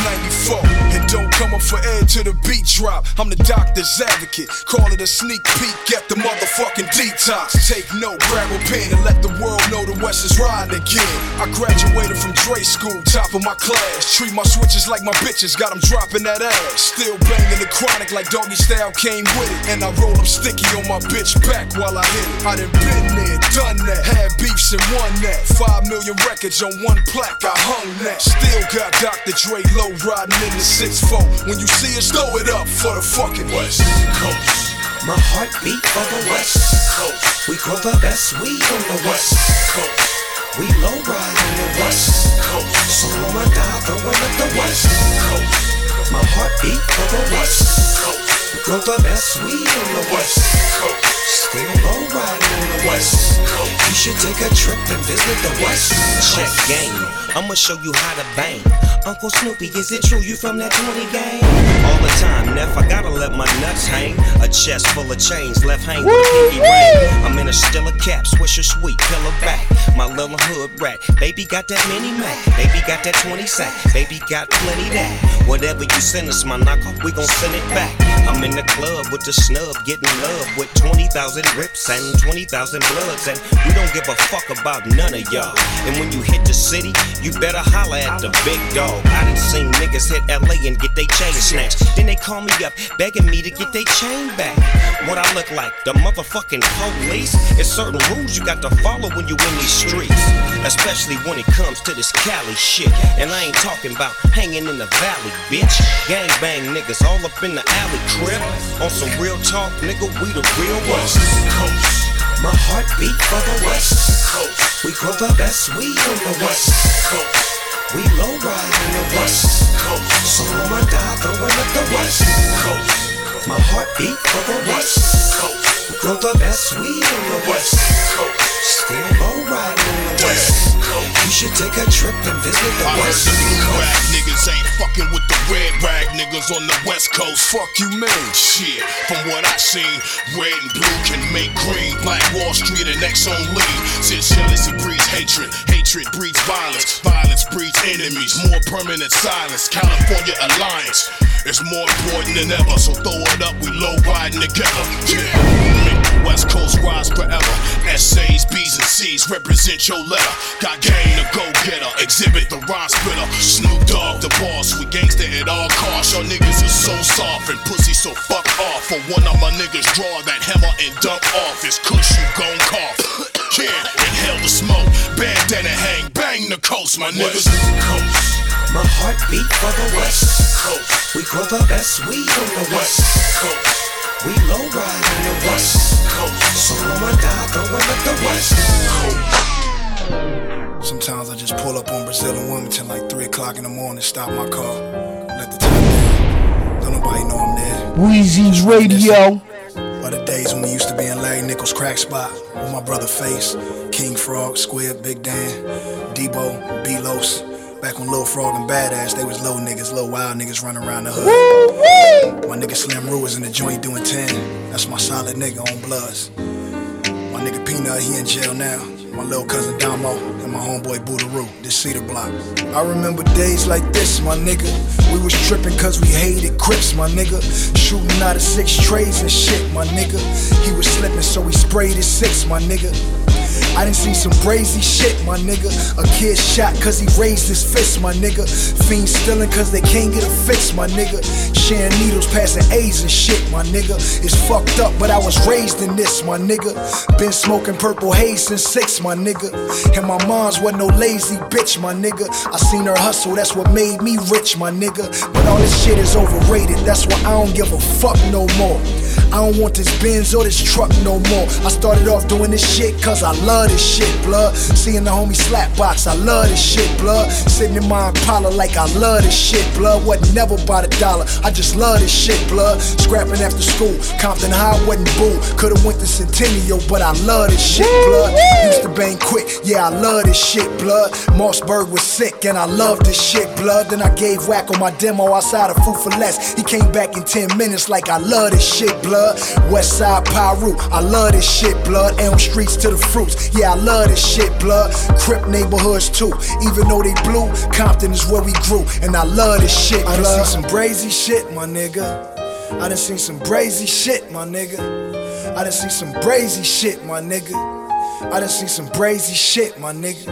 94. And don't come up for air to the beat drop. I'm the doctor's advocate. Call it a sneak peek, get the motherfucking detox. Take note, grab a pen and let the world know the West is riding again. I graduated from Dre school, top of my class. Treat my switches like my bitches, got them dropping that ass. Still banging the chronic like doggy style came with it. And I roll up sticky on my bitch back while I hit it. I done been there, done that. Had beefs and won that. Five million records on one plaque, I hung that. Still got Dr. Dre low riding in the 6-4. When you see us, throw it up for the fucking West Coast. My heartbeat for the West Coast. We grow the best weed on the West Coast. We low ride on the West Coast. So I'ma die throwing up the West Coast. My heartbeat for the West Coast. Grow the best weed the West Coast. Still low riding on the West You should take a trip and visit the West Check game. I'ma show you how to bang. Uncle Snoopy, is it true you from that 20 gang? All the time, Neff, I gotta let my nuts hang. A chest full of chains, left ring. I'm in a Stella cap, swisher sweet, pillow back. My little hood rat, baby got that mini Mac, baby got that 20 sack, baby got plenty that. Whatever you send us, my knockoff, we gon' send it back. I'm in the club with the snub, getting love with 20,000 rips and 20,000 bloods, and we don't give a fuck about none of y'all. And when you hit the city, you better holla at the big dog. I done seen niggas hit LA and get they chain snatched. Then they call me up, begging me to get they chain back. What I look like, the motherfucking police? It's certain rules you got to follow when you in these streets. Especially when it comes to this Cali shit. And I ain't talking about hanging in the valley, bitch. Gang bang niggas all up in the alley crib. On some real talk, nigga, we the real West Coast. My heartbeat for the West Coast. We grow the best weed on the West Coast. We low ride on the West Coast. So I'ma die throwing up the West Coast. My heartbeat for the West Coast. We grow the best weed on the West Coast. Still low ride on the West Coast. You should take a trip and visit the I West Coast. rag niggas ain't fucking with the red rag niggas on the west coast. Fuck you, man. Shit, from what I seen, red and blue can make green. Black Wall Street and X on lean. Since jealousy breeds hatred, hatred breeds violence, violence breeds enemies. More permanent silence. California alliance is more important than ever. So throw it up, we low riding together. Yeah, West Coast rise forever. Essays, B's and C's represent your letter. Got game to go getter, exhibit the rhyme splitter. Snoop Dogg the boss, we gangsta at all costs. Y'all niggas is so soft and pussy so fuck off. For one of my niggas draw that hammer and dump off. It's kush you gon' cough. yeah, inhale the smoke, bandana hang, bang the coast, my niggas. West Coast. My heartbeat for the West Coast. We grow the best weed on the West Coast. We low ride on the West Coast. So I'ma die throwing up the West Coast. Sometimes I just pull up on Brazil and Wilmington like 3 o'clock in the morning, stop my car, let the top down. Don't nobody know I'm there. Weezy's Radio. Or the days when we used to be in Larry Nichols' crack spot with my brother Face, King Frog, Squid, Big Dan, Debo, B-Los. Back when Lil Frog and Badass, they was low niggas, low wild niggas running around the hood. My nigga Slim Rue was in the joint doing 10. That's my solid nigga on Bloods. My nigga Peanut, he in jail now. my little cousin Damo, and my homeboy Boodaroo, this cedar block. I remember days like this, my nigga. We was tripping cause we hated Crips, my nigga. Shooting out of six trays and shit, my nigga. He was slipping, so he sprayed his six, my nigga. I done seen some crazy shit, my nigga. A kid shot cause he raised his fist, my nigga. Fiends stealing cause they can't get a fix, my nigga. Sharing needles, passing A's and shit, my nigga. It's fucked up, but I was raised in this, my nigga. Been smoking purple haze since six, my nigga. And my mom's wasn't no lazy bitch, my nigga. I seen her hustle, that's what made me rich, my nigga. But all this shit is overrated, that's why I don't give a fuck no more. I don't want this Benz or this truck no more. I started off doing this shit cause I love this shit, blood. Seeing the homie slap box, I love this shit, blood. Sitting in my Impala like I love this shit, blood. Wasn't never bought a dollar, I just love this shit, blood. Scrapping after school, Compton High wasn't boo. Could've went to Centennial, but I love this shit, blood. Used to bang quick, yeah, I love this shit, blood. Mossberg was sick and I love this shit, blood. Then I gave whack on my demo outside of Food for Less. He came back in 10 minutes like I love this shit, blood. West Side Pyru, I love this shit, blood. Elm Streets to the fruits, yeah, I love this shit, blood. Crip neighborhoods too, even though they blue, Compton is where we grew, and I love this shit, blood. I done seen some brazy shit, my nigga. I done seen some brazy shit, my nigga. I done seen some brazy shit, my nigga. I done seen some brazy shit, my nigga.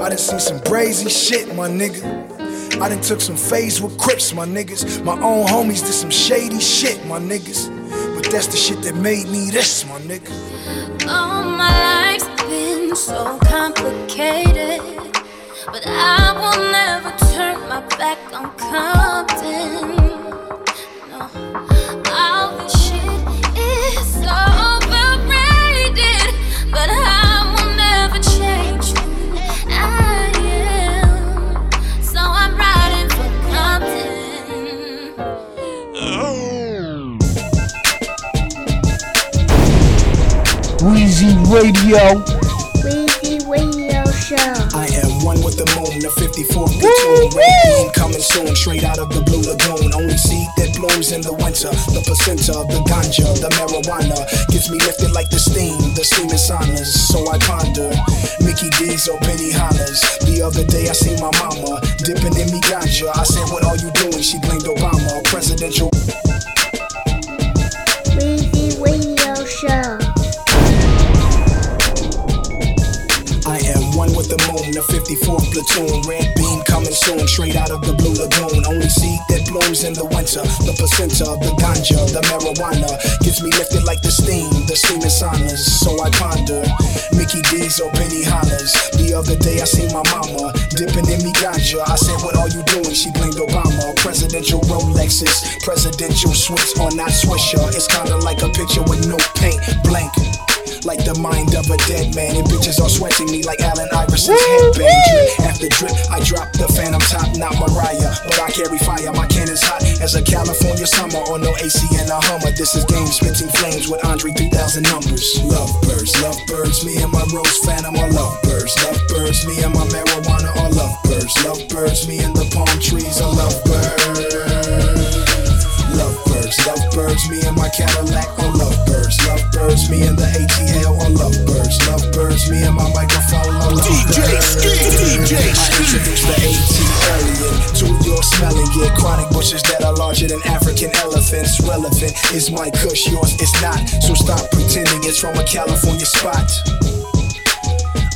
I done seen some brazy shit, my nigga. I done took some phase with Crips, my niggas. My own homies did some shady shit, my niggas. But that's the shit that made me this, my nigga. All my life's back on Compton. No, all this shit is overrated, but I will never change who I am. So I'm riding for Compton. Radio. 54 platoon. Coming soon, straight out of the blue lagoon. Only seed that blooms in the winter. The placenta, the ganja, the marijuana gets me lifted like the steam. The steam is honors, so I ponder. Mickey D's or Penny Hollers. The other day I seen my mama dipping in me ganja. I said, What are you doing? She blamed Obama. Presidential. Radio Show. The moon, the 54th platoon. Red beam coming soon, straight out of the blue lagoon. Only seed that blooms in the winter. The placenta, of the ganja, the marijuana gets me lifted like the steam, the steaming saunas. So I ponder. Mickey D's or Penny Hollers. The other day I seen my mama dipping in me ganja. I said, What are you doing? She blamed Obama. Presidential Rolexes, presidential Swiss or not Swisher. It's kinda like a picture with no paint, blank. Like the mind of a dead man, and bitches are sweating me like Allen Iverson's headband. Drip after drip, I drop the phantom top, not Mariah, but I carry fire. My cannon's hot as a California summer, or no AC in a Hummer. This is game spitting flames with Andre 3000 numbers. Lovebirds, lovebirds, me and my rose phantom are lovebirds. Lovebirds, me and my marijuana are lovebirds. Lovebirds, me and the palm trees are lovebirds. Lovebirds, lovebirds, me and my Cadillac are. Lovebirds, me and the ATL are lovebirds. Lovebirds, me and my microphone are lovebirds. DJ Ski, DJ I introduced the AT earlier. Two you're smelling it. Chronic bushes that are larger than African elephants. Relevant is my kush, yours is not. So stop pretending it's from a California spot.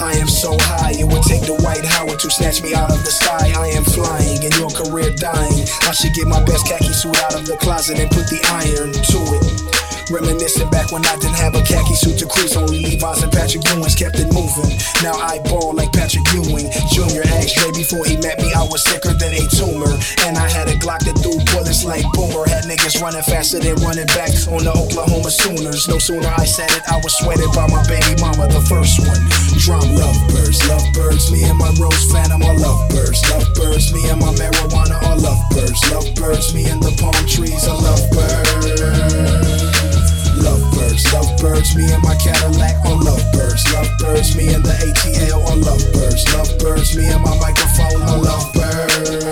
I am so high, it would take the Dwight Howard to snatch me out of the sky. I am flying and your career dying. I should get my best khaki suit out of the closet and put the iron to it. Reminiscing back when I didn't have a khaki suit to cruise, only Levi's and Patrick Ewing's kept it moving. Now I ball like Patrick Ewing. Junior Dre before he met me, I was sicker than a tumor. And I had a Glock that threw bullets like Boomer. Had niggas running faster than running back on the Oklahoma Sooners. No sooner I said it, I was sweated by my baby mama, the first one. Drum lovebirds, lovebirds, me and my rose phantom are lovebirds. Lovebirds, me and my marijuana are lovebirds. Lovebirds, me and the palm trees are lovebirds. Lovebirds, lovebirds, me and my Cadillac are lovebirds. Lovebirds, me and the ATL are lovebirds. Lovebirds, me and my microphone are lovebirds.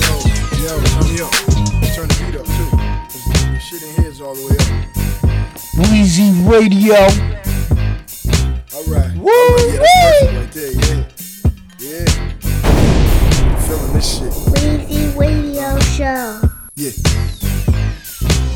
Yo, yo, turn me up. Turn the beat up too. shit in here is all the way up. Weezy Radio. Woo! yeah, that's perfect right there. Yeah. Yeah. Feeling this shit. Weezy Radio Show. Yeah.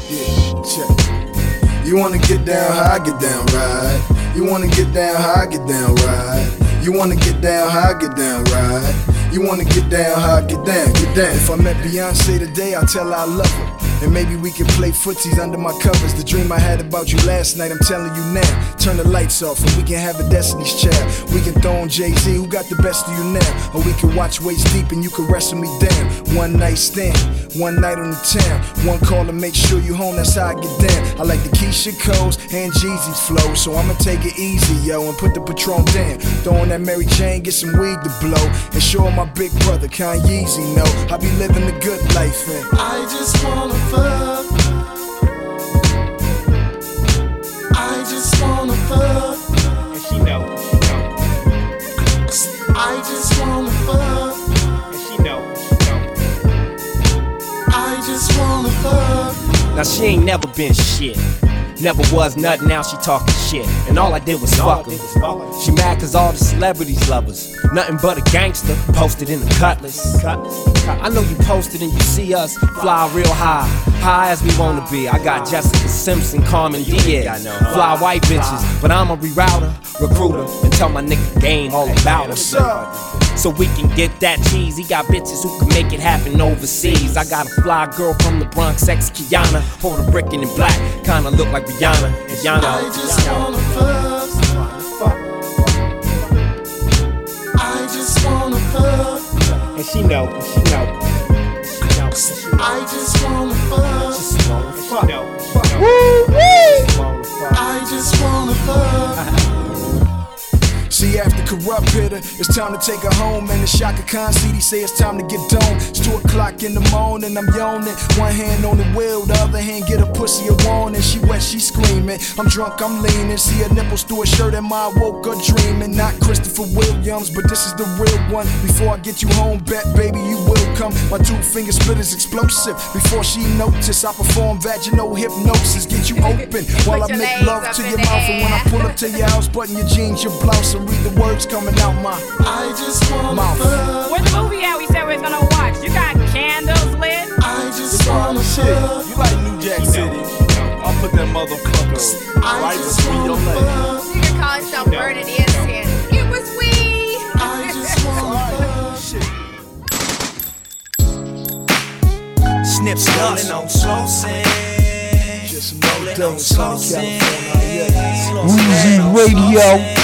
Yeah, check. You wanna get down how I get down, right? You wanna get down how I get down, right? You wanna get down how I get down, right? You wanna get down how I get down, get down. If I met Beyonce today, I'll tell her I love her. And maybe we can play footsies under my covers. The dream I had about you last night, I'm telling you now. Turn the lights off and we can have a Destiny's Child. We can throw on Jay Z, who got the best of you now. Or we can watch Waist Deep and you can wrestle me down. One night stand, one night on the town. One call to make sure you home, that's how I get down. I like the Keyshia Cole's and Jeezy's flow. So I'ma take it easy, yo, and put the Patron down. Throw on that Mary Jane, get some weed to blow. And show my big brother, Kanyeezy, know I be living the good life, and I just wanna fuck. I just wanna fuck. And she know. I just wanna fuck. And she know. I just wanna fuck. Now she ain't never been shit. Never was nothing, now she talking shit. And all I did was fuck her. She mad cause all the celebrities love us. Nothing but a gangster posted in the cutlass. I know you posted and you see us fly real high. High as we wanna be. I got Jessica Simpson, Cameron Diaz. Fly white bitches, but I'm a rerouter, recruiter, and tell my nigga game all about us. So we can get that cheese. He got bitches who can make it happen overseas. I got a fly girl from the Bronx, ex Kiana. Puerto Rican and black, kinda look like Rihanna. Rihanna. I just wanna fuck. I just wanna fuck. And she know, and she know. She know, she know. I just wanna fuck. Just wanna fuck. Know, she know. Woo corrupt hitter, it's time to take her home. And the Chaka Khan CD say it's time to get done. It's two o'clock in the morning, I'm yawning. One hand on the wheel, the other hand get a pussy a warning. She wet, she screaming. I'm drunk, I'm leaning. See her nipples through a shirt, and my woke up dreaming. Not Christopher Williams, but this is the real one. Before I get you home, bet baby you will come. My two finger split is explosive. Before she notice, I perform vaginal hypnosis. Get you open while I make love to your mouth. And when I pull up to your house, button your jeans, your blouse, and read the words coming out my I just wanna mouth. fuck. What movie are we said we was gonna watch? You got candles lit? I just wanna Shit, fuck. you like New Jack City? I'll put that motherfucker right between your legs. You can call yourself Bernard Innocent. It was we. I just wanna fuck. Snips rolling on slow Just rolling on slow Weezy Radio.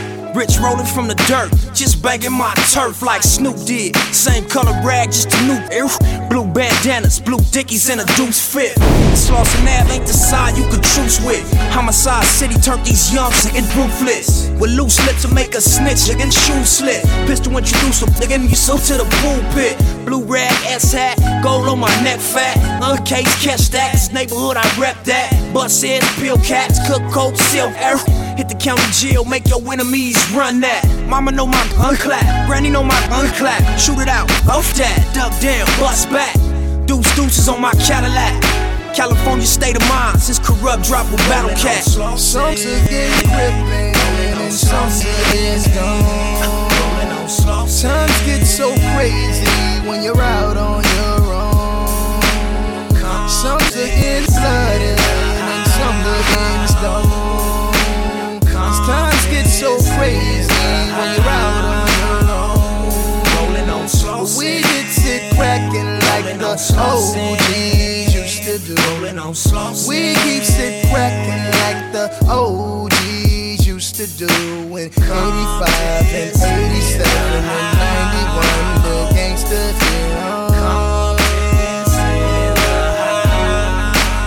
Rich rolling from the dirt, just banging my turf like Snoop did. Same color rag, just a new ew. Blue bandanas, blue dickies, and a deuce fit. Sloss and Ave ain't the side you could truce with. Homicide City turned these youngs and ruthless. With loose lips to make a snitch and shoe slit. Pistol introduce them, nigga, you so to the pulpit. Blue rag, S hat, gold on my neck fat. Other case, catch that. This neighborhood, I rep that. Bust heads, peel cats, cook coke, silk, air. Hit the county jail, make your enemies run that. Mama know my gun clap, granny know my gun clap. Shoot it out, off that, duck down, bust back. Deuce deuces on my Cadillac. California state of mind, since Kurupt drop with Battlecat. Some get gripping and some get gone. Times get so crazy when you're out on your own. Some get flooded Oh, OGs used to do. We keep sit cracking like the OGs used to do in 85 and 87 and 91. The on.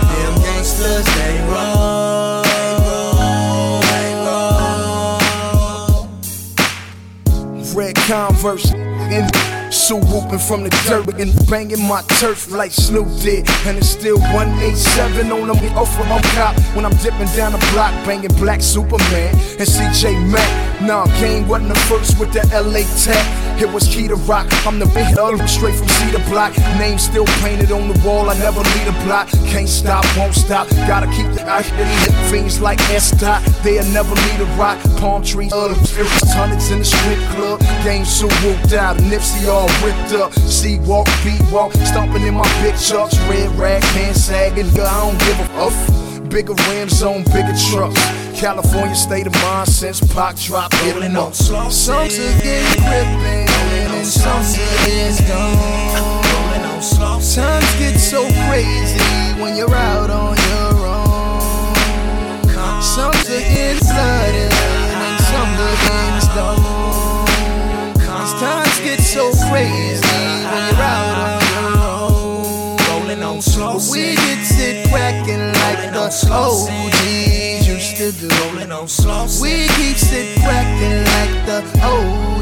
Them gangsters, they roll. Red Converse in Sue whooping from the dirt and banging my turf like Snoop did. And it's still 187 on them off from my cop when I'm dipping down the block, banging Black Superman and CJ Mac. Nah, Kane wasn't the first with the LA tech. It was Key to Rock. I'm the big L straight from Cedar Block. Name still painted on the wall. I never leave a block. Can't stop, won't stop. Gotta keep the eye hit fiends like S dot. They'll never leave a rock. Palm trees, uh, hundreds in the strip club. Game so whooped out. Nipsey all ripped up. C walk, beat walk. Stomping in my big chucks. Red rag, pants sagging. Girl, I don't give a fuck. Bigger rims on bigger trucks. California state of mind since Pac dropped hitting on. Some are getting gripping and are getting gone. Times get so crazy when you're out on your own. Some are getting flooded So crazy when you're out on your own. Rolling on slow. We get it cracking like the OGs used to do. Rolling on slow. We keep it cracking like the OGs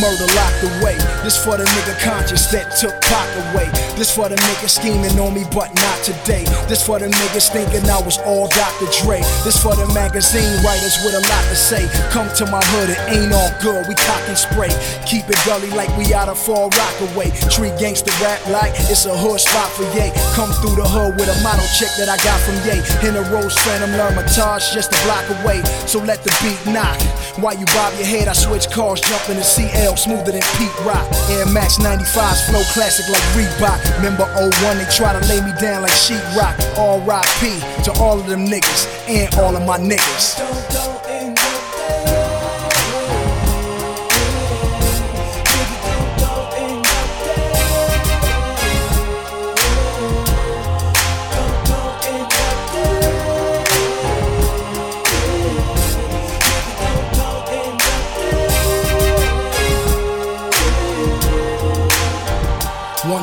murder locked away. This for the nigga conscious that took Pac away. This for the nigga scheming on me, but not today. This for the niggas thinking I was all Dr. Dre. This for the magazine writers with a lot to say. Come to my hood, it ain't all good. We cock and spray. Keep it gully like we out of Far Rockaway. Treat gangsta rap like it's a hood spot for Ye. Come through the hood with a model check that I got from Ye. In a Rose Phantom L'Hermitage just a block away. So let the beat knock. While you bob your head, I switch cars, jump the CL smoother than Pete Rock. Air Max 95s flow classic like Reebok. Remember 01, they try to lay me down like sheetrock. R.I.P. to all of them niggas and all of my niggas.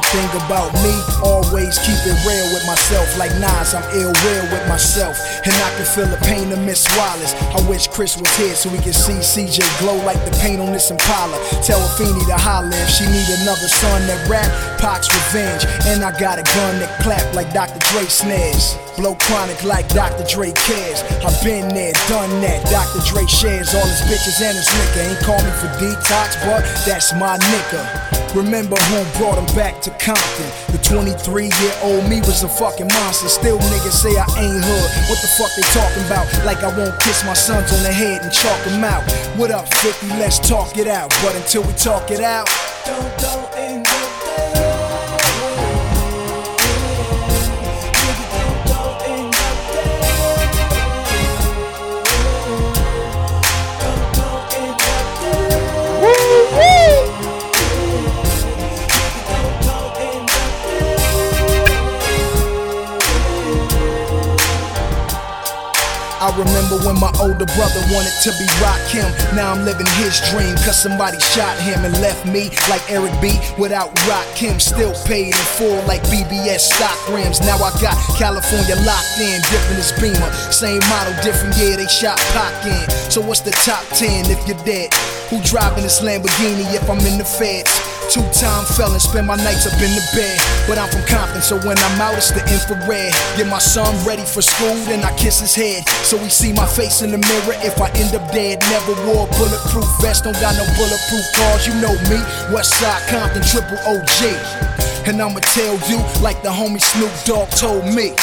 Thing about me, always keep it real with myself. Like Nas, I'm ill real with myself. And I can feel the pain of Miss Wallace. I wish Chris was here so we could see CJ glow like the paint on this Impala. Tell Afeni to holler if she need another son that rap. Pac's revenge. And I got a gun that clap like Dr. Dre snares. Blow chronic like Dr. Dre cares. I've been there, done that. Dr. Dre shares all his bitches and his liquor. Ain't call me for detox, but that's my nigga. Remember who brought him back to Compton? The 23 year old me was a fucking monster. Still niggas say I ain't hood. What the fuck they talking about? Like I won't kiss my sons on the head and chalk them out. What up, 50? Let's talk it out. But until we talk it out, don't, don't I remember when my older brother wanted to be Rakim. Now I'm living his dream, cause somebody shot him and left me like Eric B without Rakim. Still paid in full like BBS stock rims. Now I got California locked in, different as Beamer. Same model, different year, they shot Pac in. So what's the top 10 if you're dead? Who driving this Lamborghini if I'm in the feds? Two time felon, spend my nights up in the bed. But I'm from Compton, so when I'm out, it's the infrared. Get my son ready for school, then I kiss his head. So he see my face in the mirror if I end up dead. Never wore a bulletproof vest, don't got no bulletproof cars. You know me, Westside Compton, triple OG. And I'ma tell you like the homie Snoop Dogg told me.